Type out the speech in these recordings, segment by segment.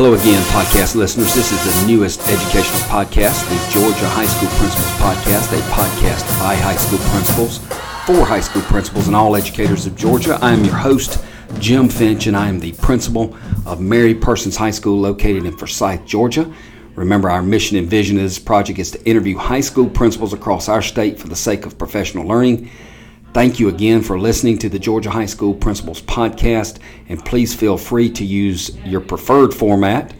Hello again, podcast listeners. This is the newest educational podcast, the Georgia High School Principals Podcast, a podcast by high school principals for high school principals and all educators of Georgia. I am your host, Jim Finch, and I am the principal of Mary Persons High School located in Forsyth, Georgia. Remember, our mission and vision of this project is to interview high school principals across our state for the sake of professional learning. Thank you again for listening to the Georgia High School Principals Podcast, and please feel free to use your preferred format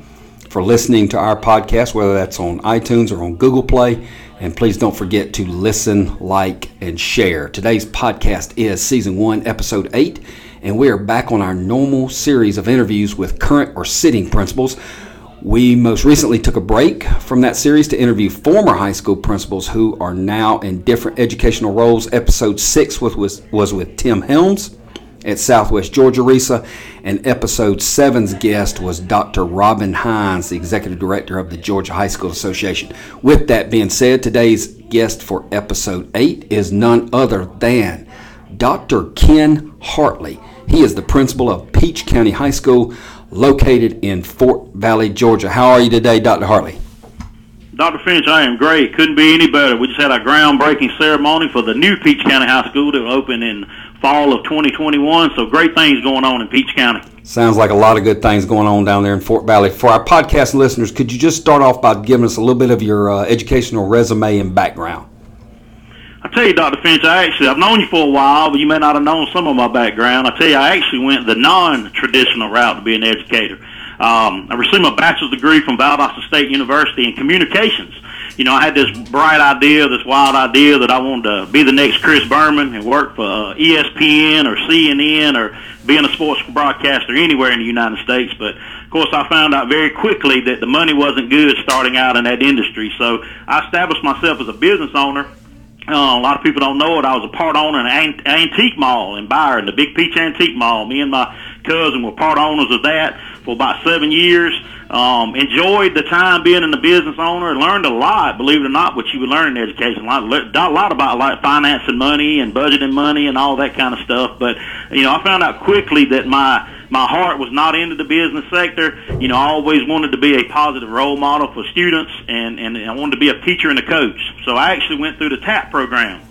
for listening to our podcast, whether that's on iTunes or on Google Play. And please don't forget to listen, like, and share. Today's podcast is Season 1, Episode 8, and we are back on our normal series of interviews with current or sitting principals. We most recently took a break from that series to interview former high school principals who are now in different educational roles. Episode 6 was, was, was with Tim Helms at Southwest Georgia RESA, and episode 7's guest was Dr. Robin Hines, the executive director of the Georgia High School Association. With that being said, today's guest for episode 8 is none other than Dr. Ken Hartley. He is the principal of Peach County High School located in Fort Valley, Georgia. How are you today, Dr. Hartley? Dr. Finch, I am great. Couldn't be any better. We just had our groundbreaking ceremony for the new Peach County High School that will open in fall of 2021. So great things going on in Peach County. Sounds like a lot of good things going on down there in Fort Valley. For our podcast listeners, could you just start off by giving us a little bit of your uh, educational resume and background? I tell you, Dr. Finch, I actually I've known you for a while, but you may not have known some of my background. I tell you, I actually went the non-traditional route to be an educator. Um, I received my bachelor's degree from Valdosta State University in communications. You know, I had this bright idea, this wild idea that I wanted to be the next Chris Berman and work for uh, ESPN or CNN or being a sports broadcaster anywhere in the United States. But of course, I found out very quickly that the money wasn't good starting out in that industry. So I established myself as a business owner uh, a lot of people don't know it. I was a part owner in an antique mall in Byron, the Big Peach Antique Mall. Me and my cousin were part owners of that for about seven years. Um, enjoyed the time being in the business owner. Learned a lot, believe it or not, what you would learn in education. A lot, a lot about like financing money and budgeting money and all that kind of stuff. But you know, I found out quickly that my my heart was not into the business sector. You know, I always wanted to be a positive role model for students, and and I wanted to be a teacher and a coach. So I actually went through the TAP program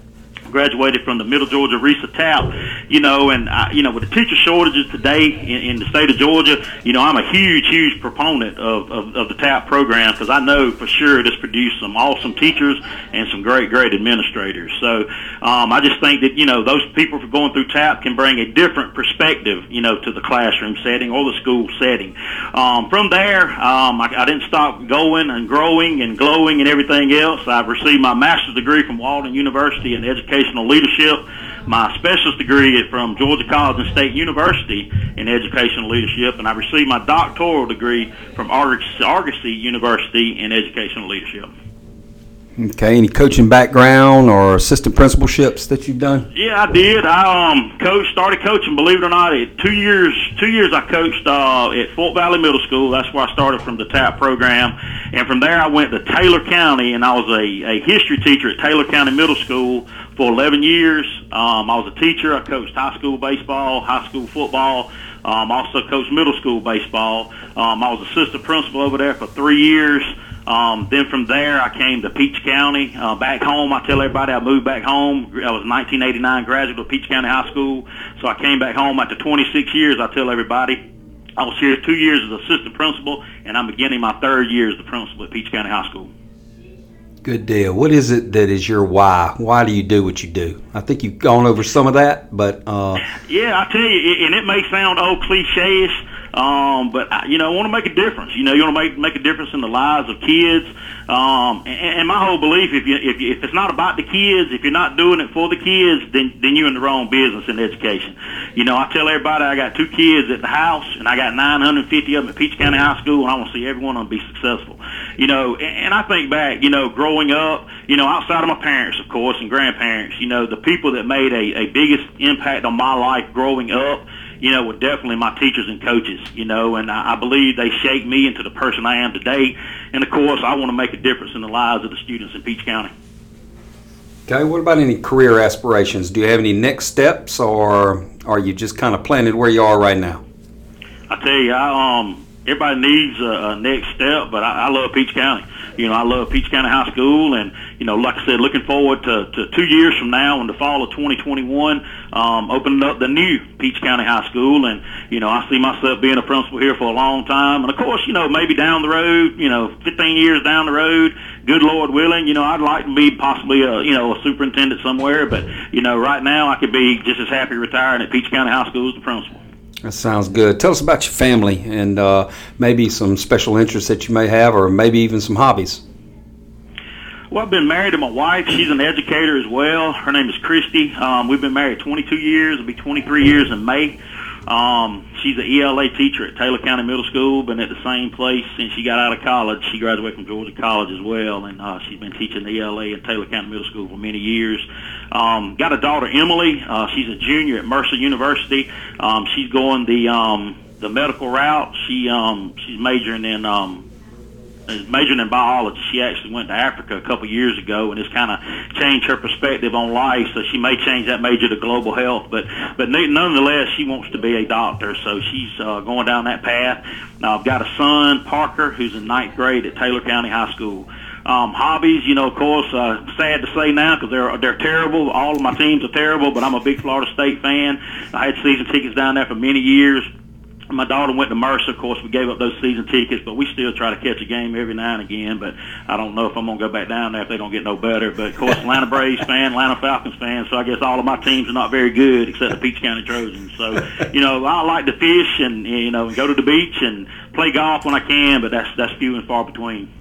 graduated from the Middle Georgia RESA TAP, you know, and I, you know with the teacher shortages today in, in the state of Georgia, you know, I'm a huge, huge proponent of of, of the TAP program because I know for sure this produced some awesome teachers and some great, great administrators. So um, I just think that you know those people for going through TAP can bring a different perspective, you know, to the classroom setting or the school setting. Um, from there, um, I, I didn't stop going and growing and glowing and everything else. I've received my master's degree from Walden University in education educational leadership. My specialist degree is from Georgia College and State University in educational leadership, and I received my doctoral degree from Argosy University in educational leadership. Okay, any coaching background or assistant principalships that you've done? Yeah, I did. I um coached, started coaching. Believe it or not, two years. Two years I coached uh, at Fort Valley Middle School. That's where I started from the TAP program, and from there I went to Taylor County, and I was a, a history teacher at Taylor County Middle School for 11 years. Um, I was a teacher. I coached high school baseball, high school football. Um, also coached middle school baseball. Um, I was assistant principal over there for three years. Um, then from there, I came to Peach County. Uh, back home, I tell everybody I moved back home. I was 1989 graduate of Peach County High School. So I came back home after 26 years. I tell everybody I was here two years as assistant principal, and I'm beginning my third year as the principal at Peach County High School. Good deal. What is it that is your why? Why do you do what you do? I think you've gone over some of that, but uh, yeah, I tell you, and it may sound old cliche-ish, um, but you know, I want to make a difference. You know, you want to make make a difference in the lives of kids. Um, and, and my whole belief, if you if, you, if it's not about the kids, if you're not doing it for the kids, then then you're in the wrong business in education. You know, I tell everybody I got two kids at the house, and I got 950 of them at Peach County High School, and I want to see every one of them be successful. You know, and, and I think back, you know, growing up, you know, outside of my parents, of course, and grandparents, you know, the people that made a, a biggest impact on my life growing up you know, were definitely my teachers and coaches, you know, and I, I believe they shaped me into the person I am today. And of course, I want to make a difference in the lives of the students in Peach County. Okay, what about any career aspirations? Do you have any next steps, or are you just kind of planted where you are right now? I tell you, I um, everybody needs a, a next step, but I, I love Peach County. You know, I love Peach County High School, and you know, like I said, looking forward to, to two years from now in the fall of 2021, um, opening up the new Peach County High School, and you know, I see myself being a principal here for a long time, and of course, you know, maybe down the road, you know, 15 years down the road, good Lord willing, you know, I'd like to be possibly a you know a superintendent somewhere, but you know, right now I could be just as happy retiring at Peach County High School as the principal. That sounds good. Tell us about your family and uh, maybe some special interests that you may have, or maybe even some hobbies. Well, I've been married to my wife. She's an educator as well. Her name is Christy. Um, we've been married 22 years. It'll be 23 years in May. Um, she's an ELA teacher at Taylor County Middle School. Been at the same place since she got out of college. She graduated from Georgia College as well, and uh, she's been teaching ELA at Taylor County Middle School for many years. Um, got a daughter, Emily. Uh, she's a junior at Mercer University. Um, she's going the um, the medical route. She um, she's majoring in um, majoring in biology. She actually went to Africa a couple years ago, and it's kind of changed her perspective on life. So she may change that major to global health, but but nonetheless, she wants to be a doctor. So she's uh, going down that path. Now I've got a son, Parker, who's in ninth grade at Taylor County High School. Um, hobbies, you know, of course, uh, sad to say now because they're they're terrible. All of my teams are terrible, but I'm a big Florida State fan. I had season tickets down there for many years my daughter went to Mercer. Of course, we gave up those season tickets, but we still try to catch a game every now and again. But I don't know if I'm to go back down there if they don't get no better. But of course, Atlanta Braves fan, Atlanta Falcons fan. So I guess all of my teams are not very good except the Peach County Trojans. So you know, I like to fish and you know go to the beach and play golf when I can, but that's that's few and far between.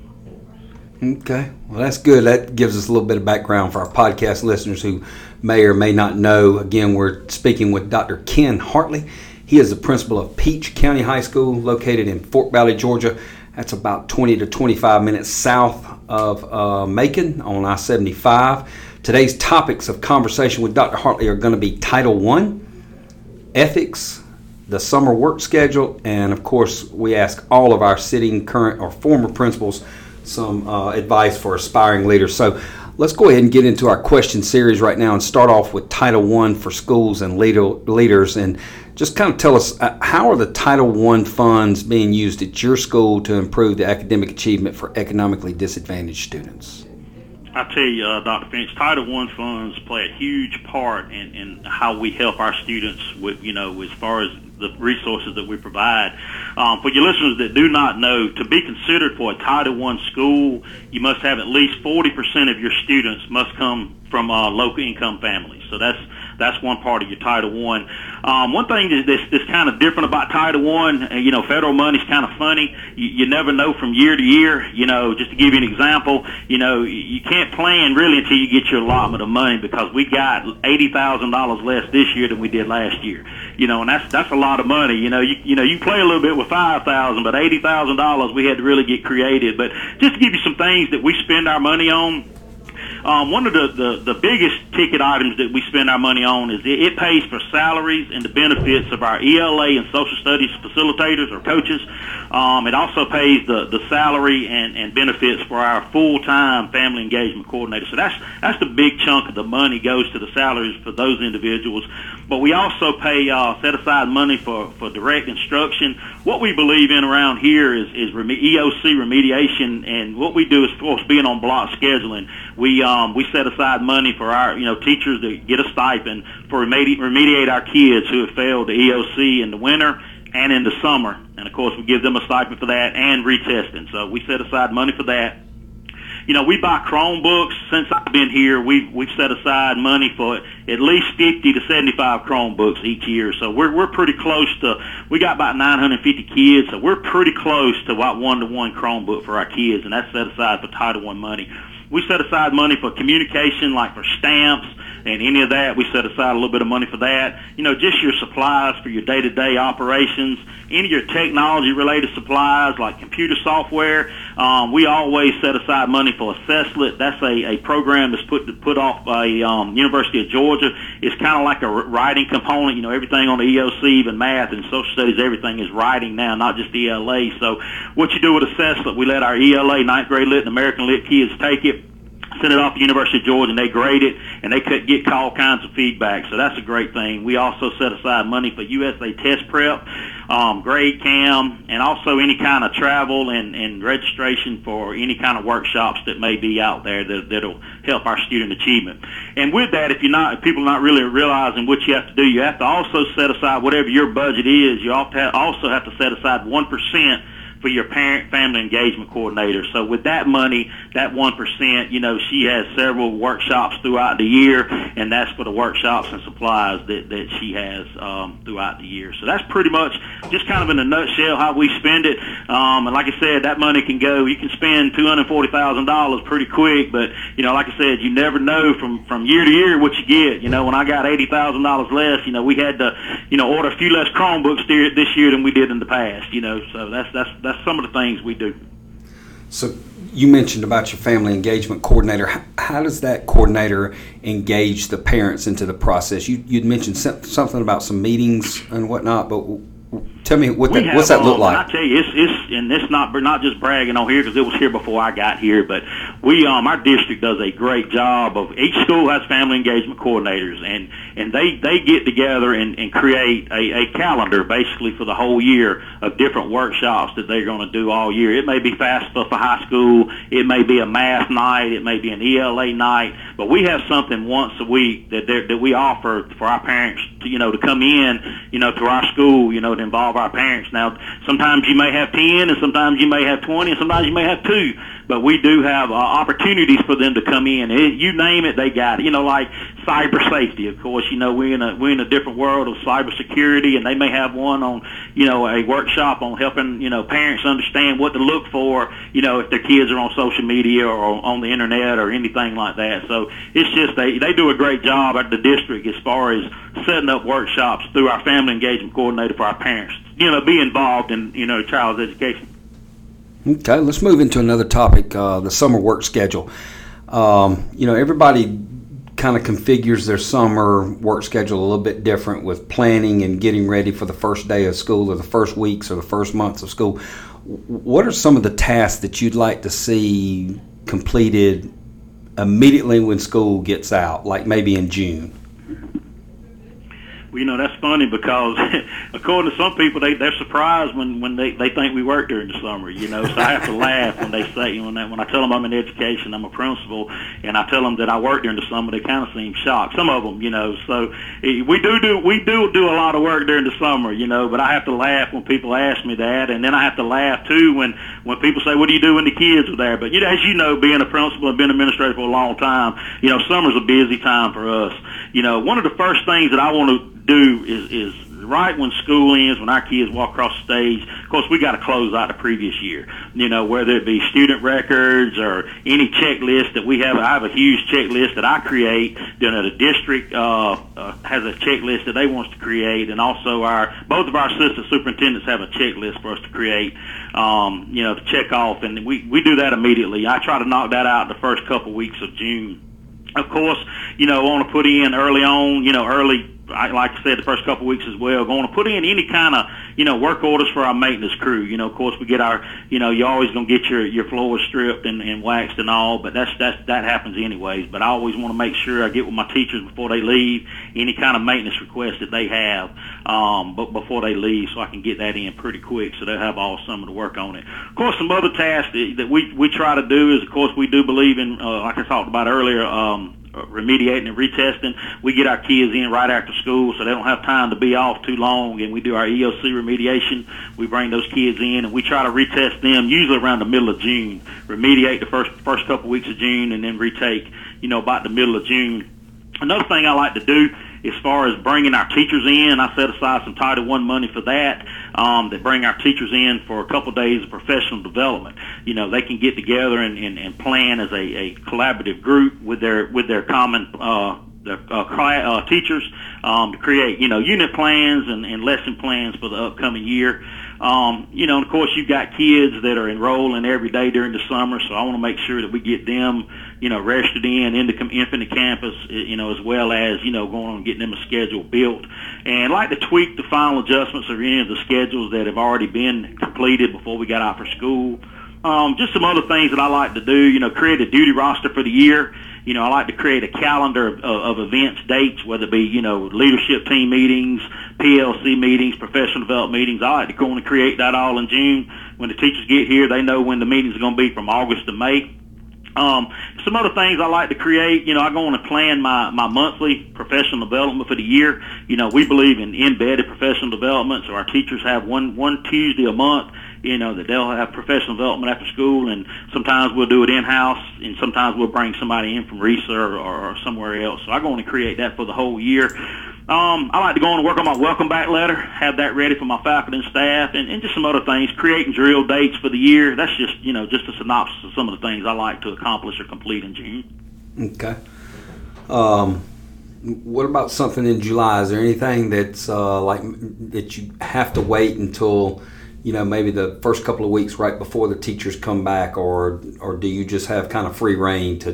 Okay, well that's good. That gives us a little bit of background for our podcast listeners who may or may not know. Again, we're speaking with Dr. Ken Hartley. He is the principal of Peach County High School, located in Fort Valley, Georgia. That's about 20 to 25 minutes south of uh, Macon on I 75. Today's topics of conversation with Dr. Hartley are going to be Title I, ethics, the summer work schedule, and of course, we ask all of our sitting, current, or former principals some uh, advice for aspiring leaders. So let's go ahead and get into our question series right now and start off with Title I for schools and leader, leaders. And just kind of tell us uh, how are the Title I funds being used at your school to improve the academic achievement for economically disadvantaged students? I tell you, uh, Dr. Finch, Title I funds play a huge part in, in how we help our students with, you know, as far as the resources that we provide. Um, for your listeners that do not know, to be considered for a Title I school, you must have at least 40% of your students must come from uh, low income families. So that's that's one part of your Title One. Um, one thing that's, that's kind of different about Title One, uh, you know, federal money's kind of funny. You, you never know from year to year. You know, just to give you an example, you know, you can't plan really until you get your allotment of money because we got eighty thousand dollars less this year than we did last year. You know, and that's that's a lot of money. You know, you you know you play a little bit with five thousand, but eighty thousand dollars we had to really get creative. But just to give you some things that we spend our money on um, one of the, the, the biggest ticket items that we spend our money on is it, it pays for salaries and the benefits of our ELA and social studies facilitators or coaches. Um, it also pays the, the salary and, and benefits for our full-time family engagement coordinator. So that's, that's the big chunk of the money goes to the salaries for those individuals. But we also pay, uh, set aside money for, for direct instruction. What we believe in around here is, is EOC remediation, and what we do is, of course, being on block scheduling. We um, we set aside money for our you know teachers to get a stipend for remedi- remediate our kids who have failed the EOC in the winter and in the summer. And of course, we give them a stipend for that and retesting. So we set aside money for that you know, we buy Chromebooks. Since I've been here, we've we've set aside money for at least fifty to seventy-five Chromebooks each year. So we're we're pretty close to. We got about nine hundred fifty kids, so we're pretty close to what one-to-one Chromebook for our kids, and that's set aside for Title One money. We set aside money for communication, like for stamps and any of that. We set aside a little bit of money for that. You know, just your supplies for your day-to-day operations, any of your technology-related supplies like computer software. Um, we always set aside money for Assesslet. That's a, a program that's put put off by um, University of Georgia. It's kind of like a writing component. You know, everything on the EOC, even math and social studies, everything is writing now, not just ELA. So what you do with Assesslet, we let our ELA, ninth grade lit and American lit kids take it send it off to University of Georgia and they grade it and they could get all kinds of feedback. So that's a great thing. We also set aside money for USA test prep, um, GradeCam, and also any kind of travel and, and registration for any kind of workshops that may be out there that, that'll help our student achievement. And with that, if you're not, if people are not really realizing what you have to do, you have to also set aside whatever your budget is. You also have to set aside 1% for your parent family engagement coordinator. So with that money, that one percent, you know, she has several workshops throughout the year, and that's for the workshops and supplies that that she has um, throughout the year. So that's pretty much just kind of in a nutshell how we spend it. Um, and like I said, that money can go. You can spend two hundred forty thousand dollars pretty quick, but you know, like I said, you never know from from year to year what you get. You know, when I got eighty thousand dollars less, you know, we had to, you know, order a few less Chromebooks this year than we did in the past. You know, so that's that's that's some of the things we do. So you mentioned about your family engagement coordinator. How, does that coordinator engage the parents into the process? You you mentioned something about some meetings and whatnot, but Tell me what that, what's that look um, like? I tell you, it's it's and it's not not just bragging on here because it was here before I got here, but we um our district does a great job of each school has family engagement coordinators and and they they get together and, and create a, a calendar basically for the whole year of different workshops that they're going to do all year. It may be FAFSA for high school, it may be a math night, it may be an ELA night, but we have something once a week that that we offer for our parents to you know to come in you know to our school you know to involve our parents. Now, sometimes you may have 10 and sometimes you may have 20 and sometimes you may have two, but we do have uh, opportunities for them to come in. It, you name it, they got it. You know, like cyber safety. Of course, you know, we're in a, we're in a different world of cyber security and they may have one on, you know, a workshop on helping, you know, parents understand what to look for, you know, if their kids are on social media or on the internet or anything like that. So it's just, they, they do a great job at the district as far as setting up workshops through our family engagement coordinator for our parents you know, be involved in, you know, child's education. Okay, let's move into another topic, uh, the summer work schedule. Um, you know, everybody kind of configures their summer work schedule a little bit different with planning and getting ready for the first day of school or the first weeks or the first months of school. What are some of the tasks that you'd like to see completed immediately when school gets out, like maybe in June? You know that's funny because according to some people they they're surprised when when they they think we work during the summer you know so i have to laugh when they say when they, when i tell them i'm in education i'm a principal and i tell them that i work during the summer they kind of seem shocked some of them you know so eh, we do do we do do a lot of work during the summer you know but i have to laugh when people ask me that and then i have to laugh too when when people say what do you do when the kids are there? But you know as you know being a principal and being an administrator for a long time you know summer's a busy time for us. You know one of the first things that i want to do is, is right when school ends, when our kids walk across the stage, of course, we got to close out the previous year. You know, whether it be student records or any checklist that we have. I have a huge checklist that I create. Then the district uh, uh, has a checklist that they want to create, and also our both of our assistant superintendents have a checklist for us to create. Um, you know, to check off, and we we do that immediately. I try to knock that out the first couple weeks of June. Of course, you know, want to put in early on, you know, early I, like I said, the first couple of weeks as well, going to put in any kind of, you know, work orders for our maintenance crew. You know, of course, we get our, you know, you're always going to get your your floors stripped and, and waxed and all, but that's that's that happens anyways. But I always want to make sure I get with my teachers before they leave any kind of maintenance request that they have, um, but before they leave, so I can get that in pretty quick, so they'll have all summer to work on it. Of course, some other tasks that, we we try to do is, of course, we do believe in, uh, like I talked about earlier. Um, Uh, remediating and retesting. We get our kids in right after school, so they don't have time to be off too long. And we do our EOC remediation. We bring those kids in, and we try to retest them usually around the middle of June. Remediate the first first couple weeks of June, and then retake, you know, about the middle of June. Another thing I like to do as far as bringing our teachers in, I set aside some Title One money for that. Um, that bring our teachers in for a couple of days of professional development. You know, they can get together and, and, and plan as a, a collaborative group with their with their common uh, their uh, uh, teachers um, to create you know unit plans and, and lesson plans for the upcoming year. Um, you know, and of course, you've got kids that are enrolling every day during the summer, so I want to make sure that we get them, you know, rested in into Infinite Campus, you know, as well as, you know, going on getting them a schedule built. And I'd like to tweak the final adjustments of any of the schedules that have already been completed before we got out for school. Um, just some other things that I like to do. You know, create a duty roster for the year. You know, I like to create a calendar of, of events, dates, whether it be you know leadership team meetings, PLC meetings, professional development meetings. I like to go and create that all in June. When the teachers get here, they know when the meetings are going to be from August to May. Um, some other things I like to create, you know, I go on and plan my, my monthly professional development for the year. You know, we believe in embedded professional development, so our teachers have one, one Tuesday a month, you know, that they'll have professional development after school, and sometimes we'll do it in-house, and sometimes we'll bring somebody in from RESA or, or somewhere else. So I go on and create that for the whole year. Um, I like to go on and work on my welcome back letter, have that ready for my faculty and staff, and, and just some other things, creating drill dates for the year. That's just, you know, just a synopsis of some of the things I like to accomplish or complete in June. Okay. Um, what about something in July? Is there anything that's uh, like that you have to wait until, you know, maybe the first couple of weeks right before the teachers come back, or or do you just have kind of free reign to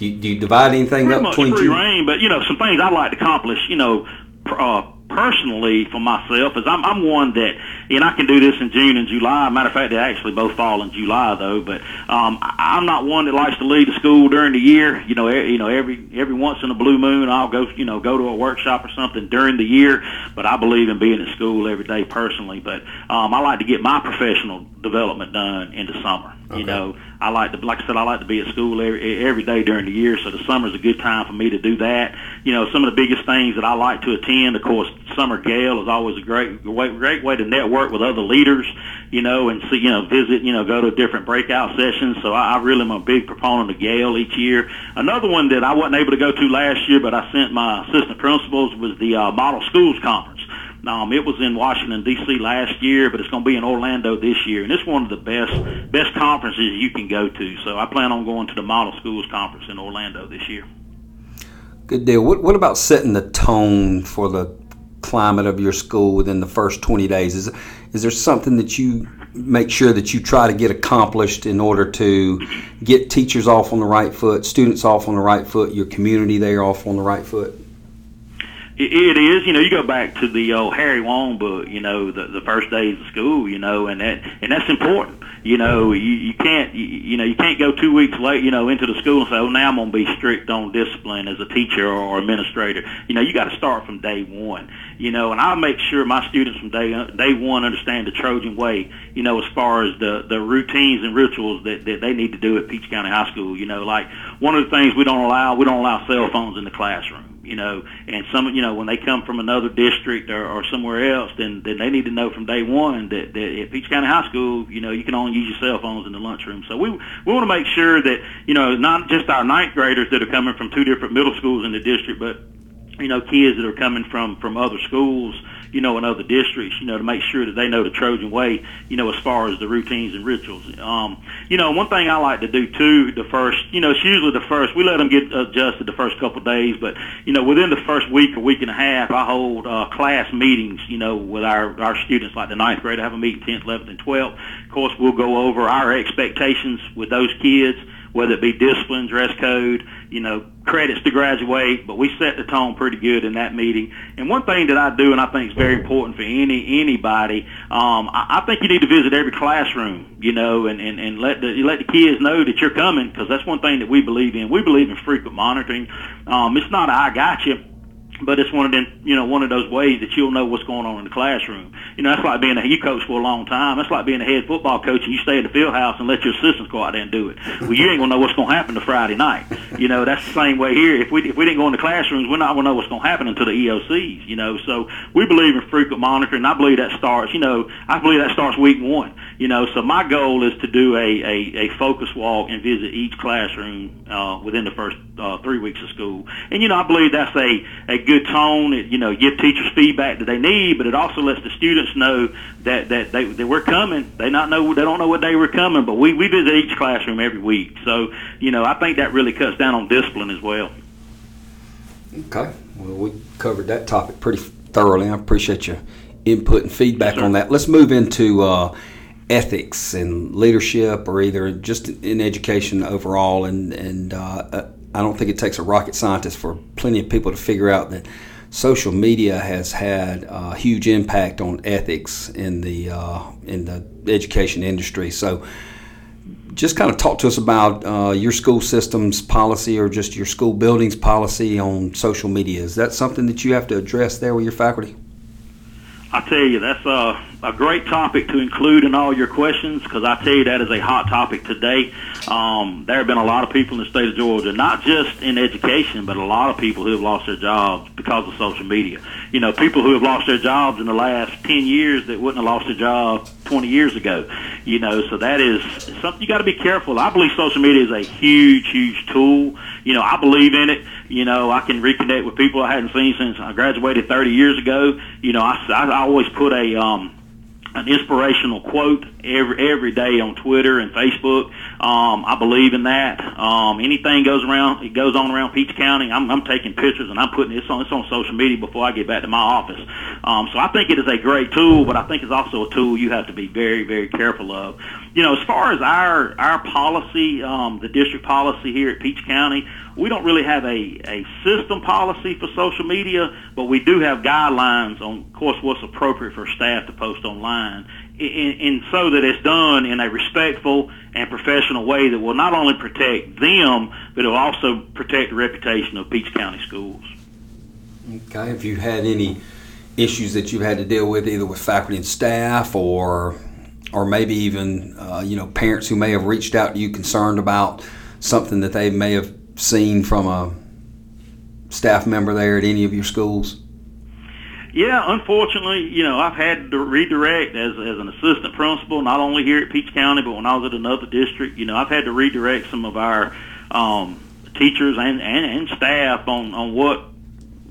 do you, do you divide anything Pretty up much between free you? reign, but you know, some things I'd like to accomplish, you know, uh, personally for myself is I'm, I'm one that, and I can do this in June and July. Matter of fact, they actually both fall in July though. But um, I'm not one that likes to leave the school during the year. You know, e- you know, every every once in a blue moon, I'll go, you know, go to a workshop or something during the year. But I believe in being at school every day personally. But um, I like to get my professional development done in the summer. Okay. You know, I like to, like I said, I like to be at school every every day during the year. So the summer is a good time for me to do that. You know, some of the biggest things that I like to attend, of course, summer GAEL is always a great great way to network with other leaders. You know, and see, you know, visit, you know, go to different breakout sessions. So I, I really am a big proponent of GAEL each year. Another one that I wasn't able to go to last year, but I sent my assistant principals was the uh, Model Schools Conference. Um, it was in Washington D.C. last year, but it's going to be in Orlando this year, and it's one of the best best conferences you can go to. So I plan on going to the Model Schools Conference in Orlando this year. Good deal. What, what about setting the tone for the climate of your school within the first 20 days? Is, is there something that you make sure that you try to get accomplished in order to get teachers off on the right foot, students off on the right foot, your community there off on the right foot? It, is, you know, you go back to the old Harry Wong book, you know, the the first days of school, you know, and that and that's important. You know, you, you can't, you, you know, you can't go two weeks late, you know, into the school and say, oh, now I'm to be strict on discipline as a teacher or administrator. You know, you got to start from day one. You know, and I make sure my students from day day one understand the Trojan way. You know, as far as the the routines and rituals that that they need to do at Peach County High School. You know, like one of the things we don't allow, we don't allow cell phones in the classroom you know, and some, you know, when they come from another district or, or somewhere else, then, then they need to know from day one that, that at Peach County High School, you know, you can only use your cell phones in the lunchroom. So we, we want to make sure that, you know, not just our ninth graders that are coming from two different middle schools in the district, but, you know, kids that are coming from, from other schools, you know, in other districts, you know, to make sure that they know the Trojan way, you know, as far as the routines and rituals. Um, you know, one thing I like to do too, the first, you know, it's usually the first, we let them get adjusted the first couple of days, but, you know, within the first week or week and a half, I hold, uh, class meetings, you know, with our, our students, like the ninth grade, I have a meeting 10th, 11th, and 12th. Of course, we'll go over our expectations with those kids, whether it be discipline, dress code, you know, credits to graduate, but we set the tone pretty good in that meeting. And one thing that I do, and I think is very important for any anybody, um, I, I think you need to visit every classroom, you know, and and, and let the you let the kids know that you're coming because that's one thing that we believe in. We believe in frequent monitoring. Um, it's not a I got you but it's one of them, you know, one of those ways that you'll know what's going on in the classroom. You know, that's like being a you coach for a long time. That's like being a head football coach and you stay in the field house and let your assistants go out there and do it. Well, you ain't gonna know what's gonna happen to Friday night. You know, that's the same way here. If we if we didn't go in the classrooms, we're not gonna know what's gonna happen until the EOCs. You know, so we believe in frequent monitoring. I believe that starts. You know, I believe that starts week one. You know, so my goal is to do a a, a focus walk and visit each classroom uh, within the first uh, three weeks of school. And you know, I believe that's a a good tone. It, you know, give teachers feedback that they need, but it also lets the students know that that they that we're coming. They not know they don't know what day we're coming, but we we visit each classroom every week. So you know, I think that really cuts down on discipline as well. Okay. Well, we covered that topic pretty thoroughly. I appreciate your input and feedback Yes, on that. Let's move into uh, ethics and leadership, or either just in education overall. And and uh, I don't think it takes a rocket scientist for plenty of people to figure out that social media has had a huge impact on ethics in the uh, in the education industry. So just kind of talk to us about uh, your school system's policy or just your school building's policy on social media. Is that something that you have to address there with your faculty? I tell you, that's a, a great topic to include in all your questions because I tell you that is a hot topic today. Um, there have been a lot of people in the state of Georgia, not just in education, but a lot of people who have lost their jobs because of social media. You know, people who have lost their jobs in the last 10 years that wouldn't have lost their job 20 years ago. You know, so that is something you got to be careful. I believe social media is a huge, huge tool. You know, I believe in it. You know, I can reconnect with people I hadn't seen since I graduated 30 years ago. You know, I, I always put a um, an inspirational quote every every day on Twitter and Facebook. Um, I believe in that. Um, anything goes around, it goes on around Peach County. I'm, I'm taking pictures and I'm putting this on. It's on social media before I get back to my office. Um, so I think it is a great tool, but I think it's also a tool you have to be very very careful of. You know, as far as our our policy, um, the district policy here at Peach County, we don't really have a, a system policy for social media, but we do have guidelines on, of course, what's appropriate for staff to post online, and so that it's done in a respectful and professional way that will not only protect them, but it will also protect the reputation of Peach County schools. Okay. Have you had any issues that you've had to deal with, either with faculty and staff, or or maybe even uh, you know parents who may have reached out to you concerned about something that they may have seen from a staff member there at any of your schools? Yeah, unfortunately, you know, I've had to redirect as as an assistant principal, not only here at Peach County, but when I was at another district. You know, I've had to redirect some of our um, teachers and, and and staff on on what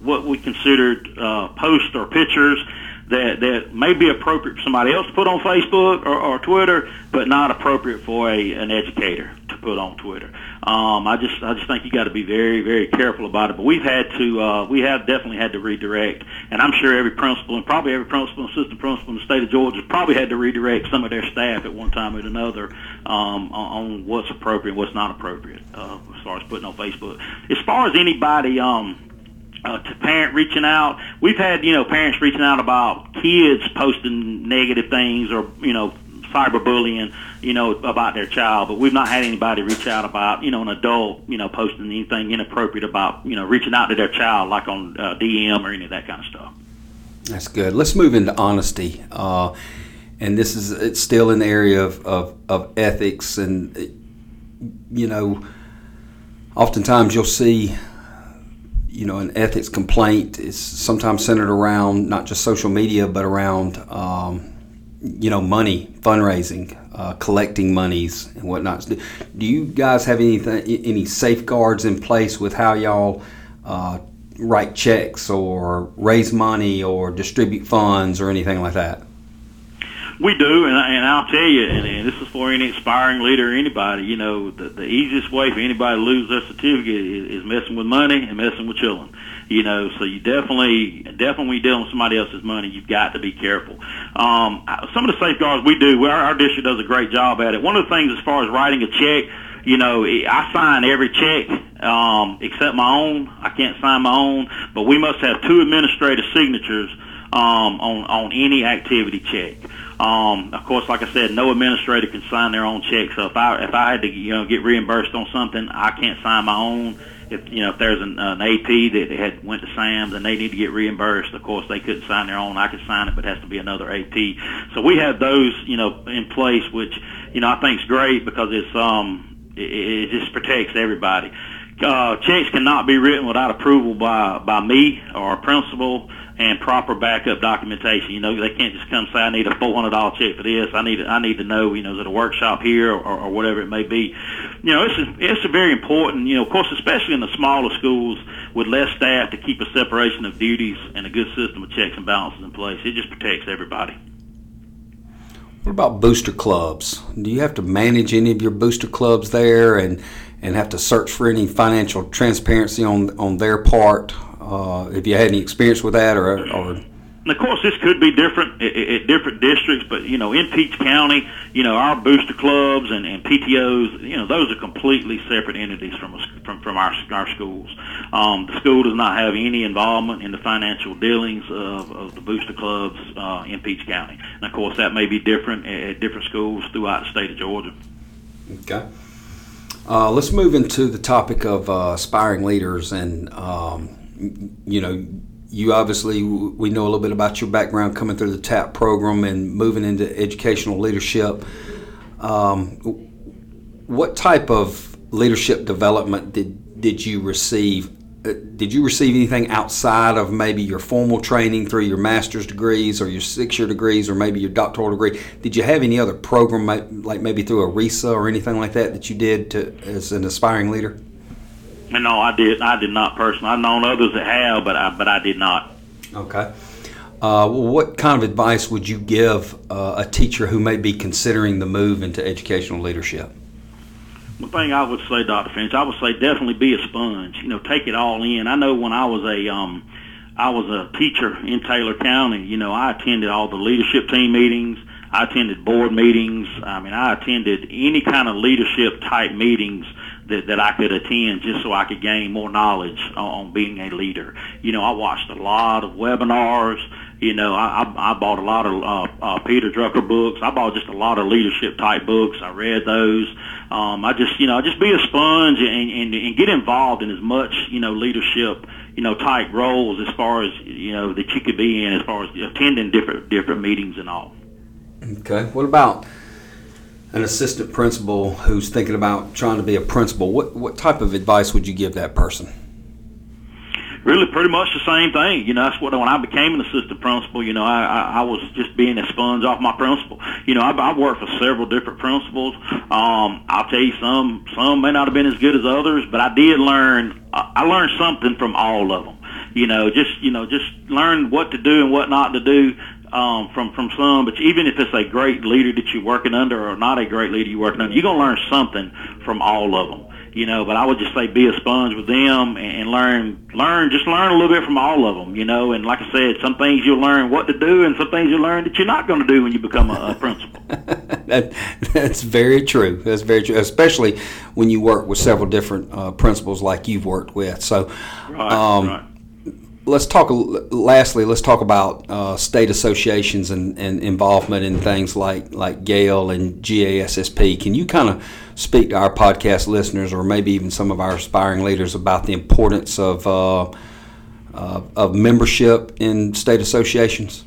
what we considered uh, posts or pictures that that may be appropriate for somebody else to put on Facebook or, or Twitter, but not appropriate for a an educator to put on Twitter. Um, I just I just think you got to be very very careful about it. But we've had to uh, we have definitely had to redirect, and I'm sure every principal and probably every principal and assistant principal in the state of Georgia probably had to redirect some of their staff at one time or another um, on, what's appropriate, what's not appropriate uh, as far as putting on Facebook. As far as anybody. Um, uh, to parent reaching out. We've had, you know, parents reaching out about kids posting negative things or, you know, cyberbullying, you know, about their child, but we've not had anybody reach out about, you know, an adult, you know, posting anything inappropriate about, you know, reaching out to their child, like on uh, DM or any of that kind of stuff. That's good. Let's move into honesty. Uh, and this is, it's still an area of, of, of ethics. And, you know, oftentimes you'll see you know, an ethics complaint is sometimes centered around not just social media, but around, um, you know, money, fundraising, uh, collecting monies and whatnot. Do you guys have anything, any safeguards in place with how y'all uh, write checks or raise money or distribute funds or anything like that? We do, and, and I'll tell you, and, and this is for any aspiring leader or anybody. You know, the, the easiest way for anybody to lose their certificate is, is messing with money and messing with children. You know, so you definitely, definitely, when you're dealing with somebody else's money, you've got to be careful. Um, some of the safeguards we do, our, our district does a great job at it. One of the things, as far as writing a check, you know, I sign every check um, except my own. I can't sign my own, but we must have two administrative signatures um, on on any activity check. Um, of course, like I said, no administrator can sign their own check. So if I if I had to you know get reimbursed on something, I can't sign my own. If you know if there's an, an AP that had went to Sam's and they need to get reimbursed, of course they couldn't sign their own. I could sign it, but it has to be another AP. So we have those you know in place, which you know I think is great because it's um it, it just protects everybody. Uh, checks cannot be written without approval by by me or a principal and proper backup documentation. You know, they can't just come say, "I need a four hundred dollar check for this." I need I need to know, you know, is it a workshop here or, or whatever it may be. You know, it's a, it's a very important. You know, of course, especially in the smaller schools with less staff to keep a separation of duties and a good system of checks and balances in place. It just protects everybody. What about booster clubs? Do you have to manage any of your booster clubs there and and have to search for any financial transparency on on their part? Uh, if you had any experience with that, or, or and of course, this could be different at, different districts, but you know, in Peach County, you know, our booster clubs and, and PTOS, you know, those are completely separate entities from from from our our schools. Um, the school does not have any involvement in the financial dealings of, of the booster clubs uh, in Peach County, and of course, that may be different at, at different schools throughout the state of Georgia. Okay. Uh, let's move into the topic of uh, aspiring leaders, and um, you know, you obviously we know a little bit about your background coming through the TAP program and moving into educational leadership. Um, what type of leadership development did did you receive uh, did you receive anything outside of maybe your formal training through your master's degrees or your six-year degrees or maybe your doctoral degree? Did you have any other program, like maybe through a RESA or anything like that, that you did to as an aspiring leader? No, I did. I did not personally. I've known others that have, but I but I did not. Okay. Uh, what kind of advice would you give uh, a teacher who may be considering the move into educational leadership? One thing I would say, Dr. Finch, I would say definitely be a sponge. You know, take it all in. I know when I was a um, I was a teacher in Taylor County. You know, I attended all the leadership team meetings. I attended board meetings. I mean, I attended any kind of leadership type meetings that, that I could attend just so I could gain more knowledge on, being a leader. You know, I watched a lot of webinars. You know, I, I, I bought a lot of uh, uh, Peter Drucker books. I bought just a lot of leadership type books. I read those. Um, I just, you know, just be a sponge and, and, and get involved in as much, you know, leadership, you know, type roles as far as, you know, that you could be in as far as attending different, different meetings and all. Okay. What about an assistant principal who's thinking about trying to be a principal? What, what type of advice would you give that person? really pretty much the same thing. You know, that's what when I became an assistant principal. You know, I I, I was just being a sponge off my principal. You know, I, I worked for several different principals. Um, I'll tell you some some may not have been as good as others, but I did learn. I learned something from all of them. You know, just you know, just learn what to do and what not to do um, from from some. But even if it's a great leader that you're working under or not a great leader you're working under, you're gonna learn something from all of them you know. But I would just say be a sponge with them and learn, learn, just learn a little bit from all of them, you know. And like I said, some things you'll learn what to do, and some things you'll learn that you're not going to do when you become a, a principal. that, that's very true. That's very true, especially when you work with several different uh, principals like you've worked with. So, right, um, right let's talk. Lastly, let's talk about uh, state associations and, and, involvement in things like like GAEL and GASSP. Can you kind of speak to our podcast listeners, or maybe even some of our aspiring leaders, about the importance of uh, uh, of membership in state associations?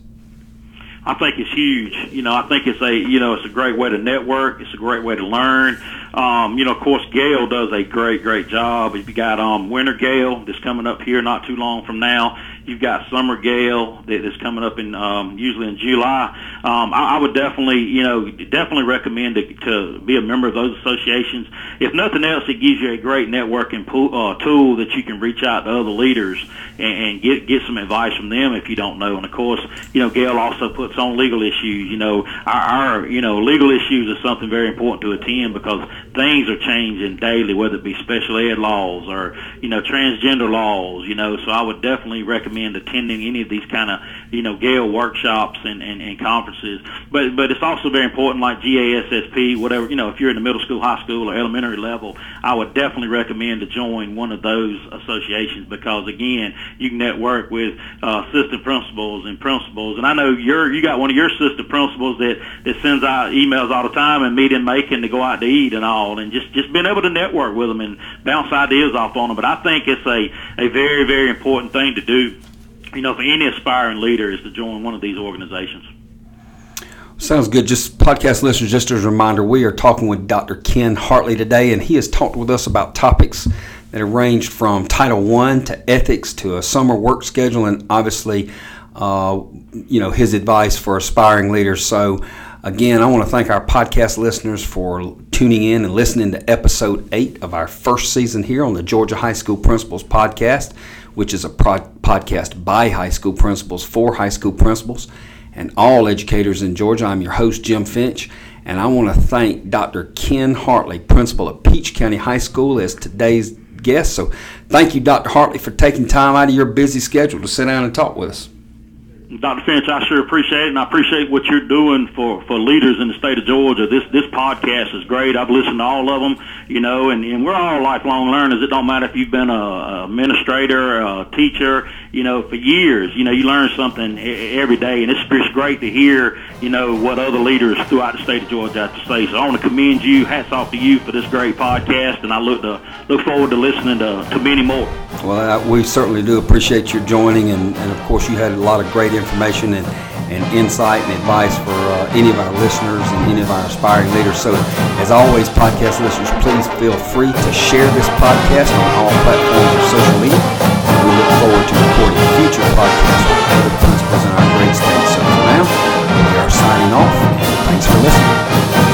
I think it's huge. You know, I think it's a you know it's a great way to network. It's a great way to learn. Um, you know, of course, GAEL does a great great job. You've got um, Winter GAEL that's coming up here not too long from now. You've got Summer GAEL that is coming up in um, usually in July. Um, I, I would definitely, you know, definitely recommend to, to be a member of those associations. If nothing else, it gives you a great networking pool, uh, tool that you can reach out to other leaders and, and get get some advice from them if you don't know. And of course, you know, Gale also puts on legal issues. You know, our, our you know legal issues is something very important to attend because things are changing daily, whether it be special ed laws or you know transgender laws. You know, so I would definitely recommend attending any of these kind of you know GAEL workshops and, and, and conferences. But but it's also very important, like GASSP, whatever you know. If you're in the middle school, high school, or elementary level, I would definitely recommend to join one of those associations because again, you can network with uh, assistant principals and principals. And I know you're you got one of your assistant principals that that sends out emails all the time and meet in Macon to go out to eat and all, and just just being able to network with them and bounce ideas off on them. But I think it's a a very very important thing to do you know, for any aspiring leader is to join one of these organizations. Sounds good. Just podcast listeners, just as a reminder, we are talking with Dr. Ken Hartley today, and he has talked with us about topics that ranged from Title I to ethics to a summer work schedule, and obviously, uh, you know, his advice for aspiring leaders. So, again, I want to thank our podcast listeners for tuning in and listening to episode eight of our first season here on the Georgia High School Principals Podcast which is a pro- podcast by high school principals for high school principals and all educators in Georgia. I'm your host, Jim Finch, and I want to thank Dr. Ken Hartley, principal of Peach County High School, as today's guest. So thank you, Dr. Hartley, for taking time out of your busy schedule to sit down and talk with us. Dr. Finch, I sure appreciate it, and I appreciate what you're doing for, for leaders in the state of Georgia. This this podcast is great. I've listened to all of them, you know, and, and we're all lifelong learners. It don't matter if you've been a, administrator, a teacher, you know, for years. You know, you learn something every day, and it's just great to hear, you know, what other leaders throughout the state of Georgia have to say. So I want to commend you. Hats off to you for this great podcast, and I look to look forward to listening to, to many more. Well, I, we certainly do appreciate your joining, and, and, of course, you had a lot of great information and, and insight and advice for uh, any of our listeners and any of our aspiring leaders. So, as always, podcast listeners, please feel free to share this podcast on all platforms of social media. We look forward to recording future podcasts with other principals in our great state. So, for now, we are signing off, thanks for listening.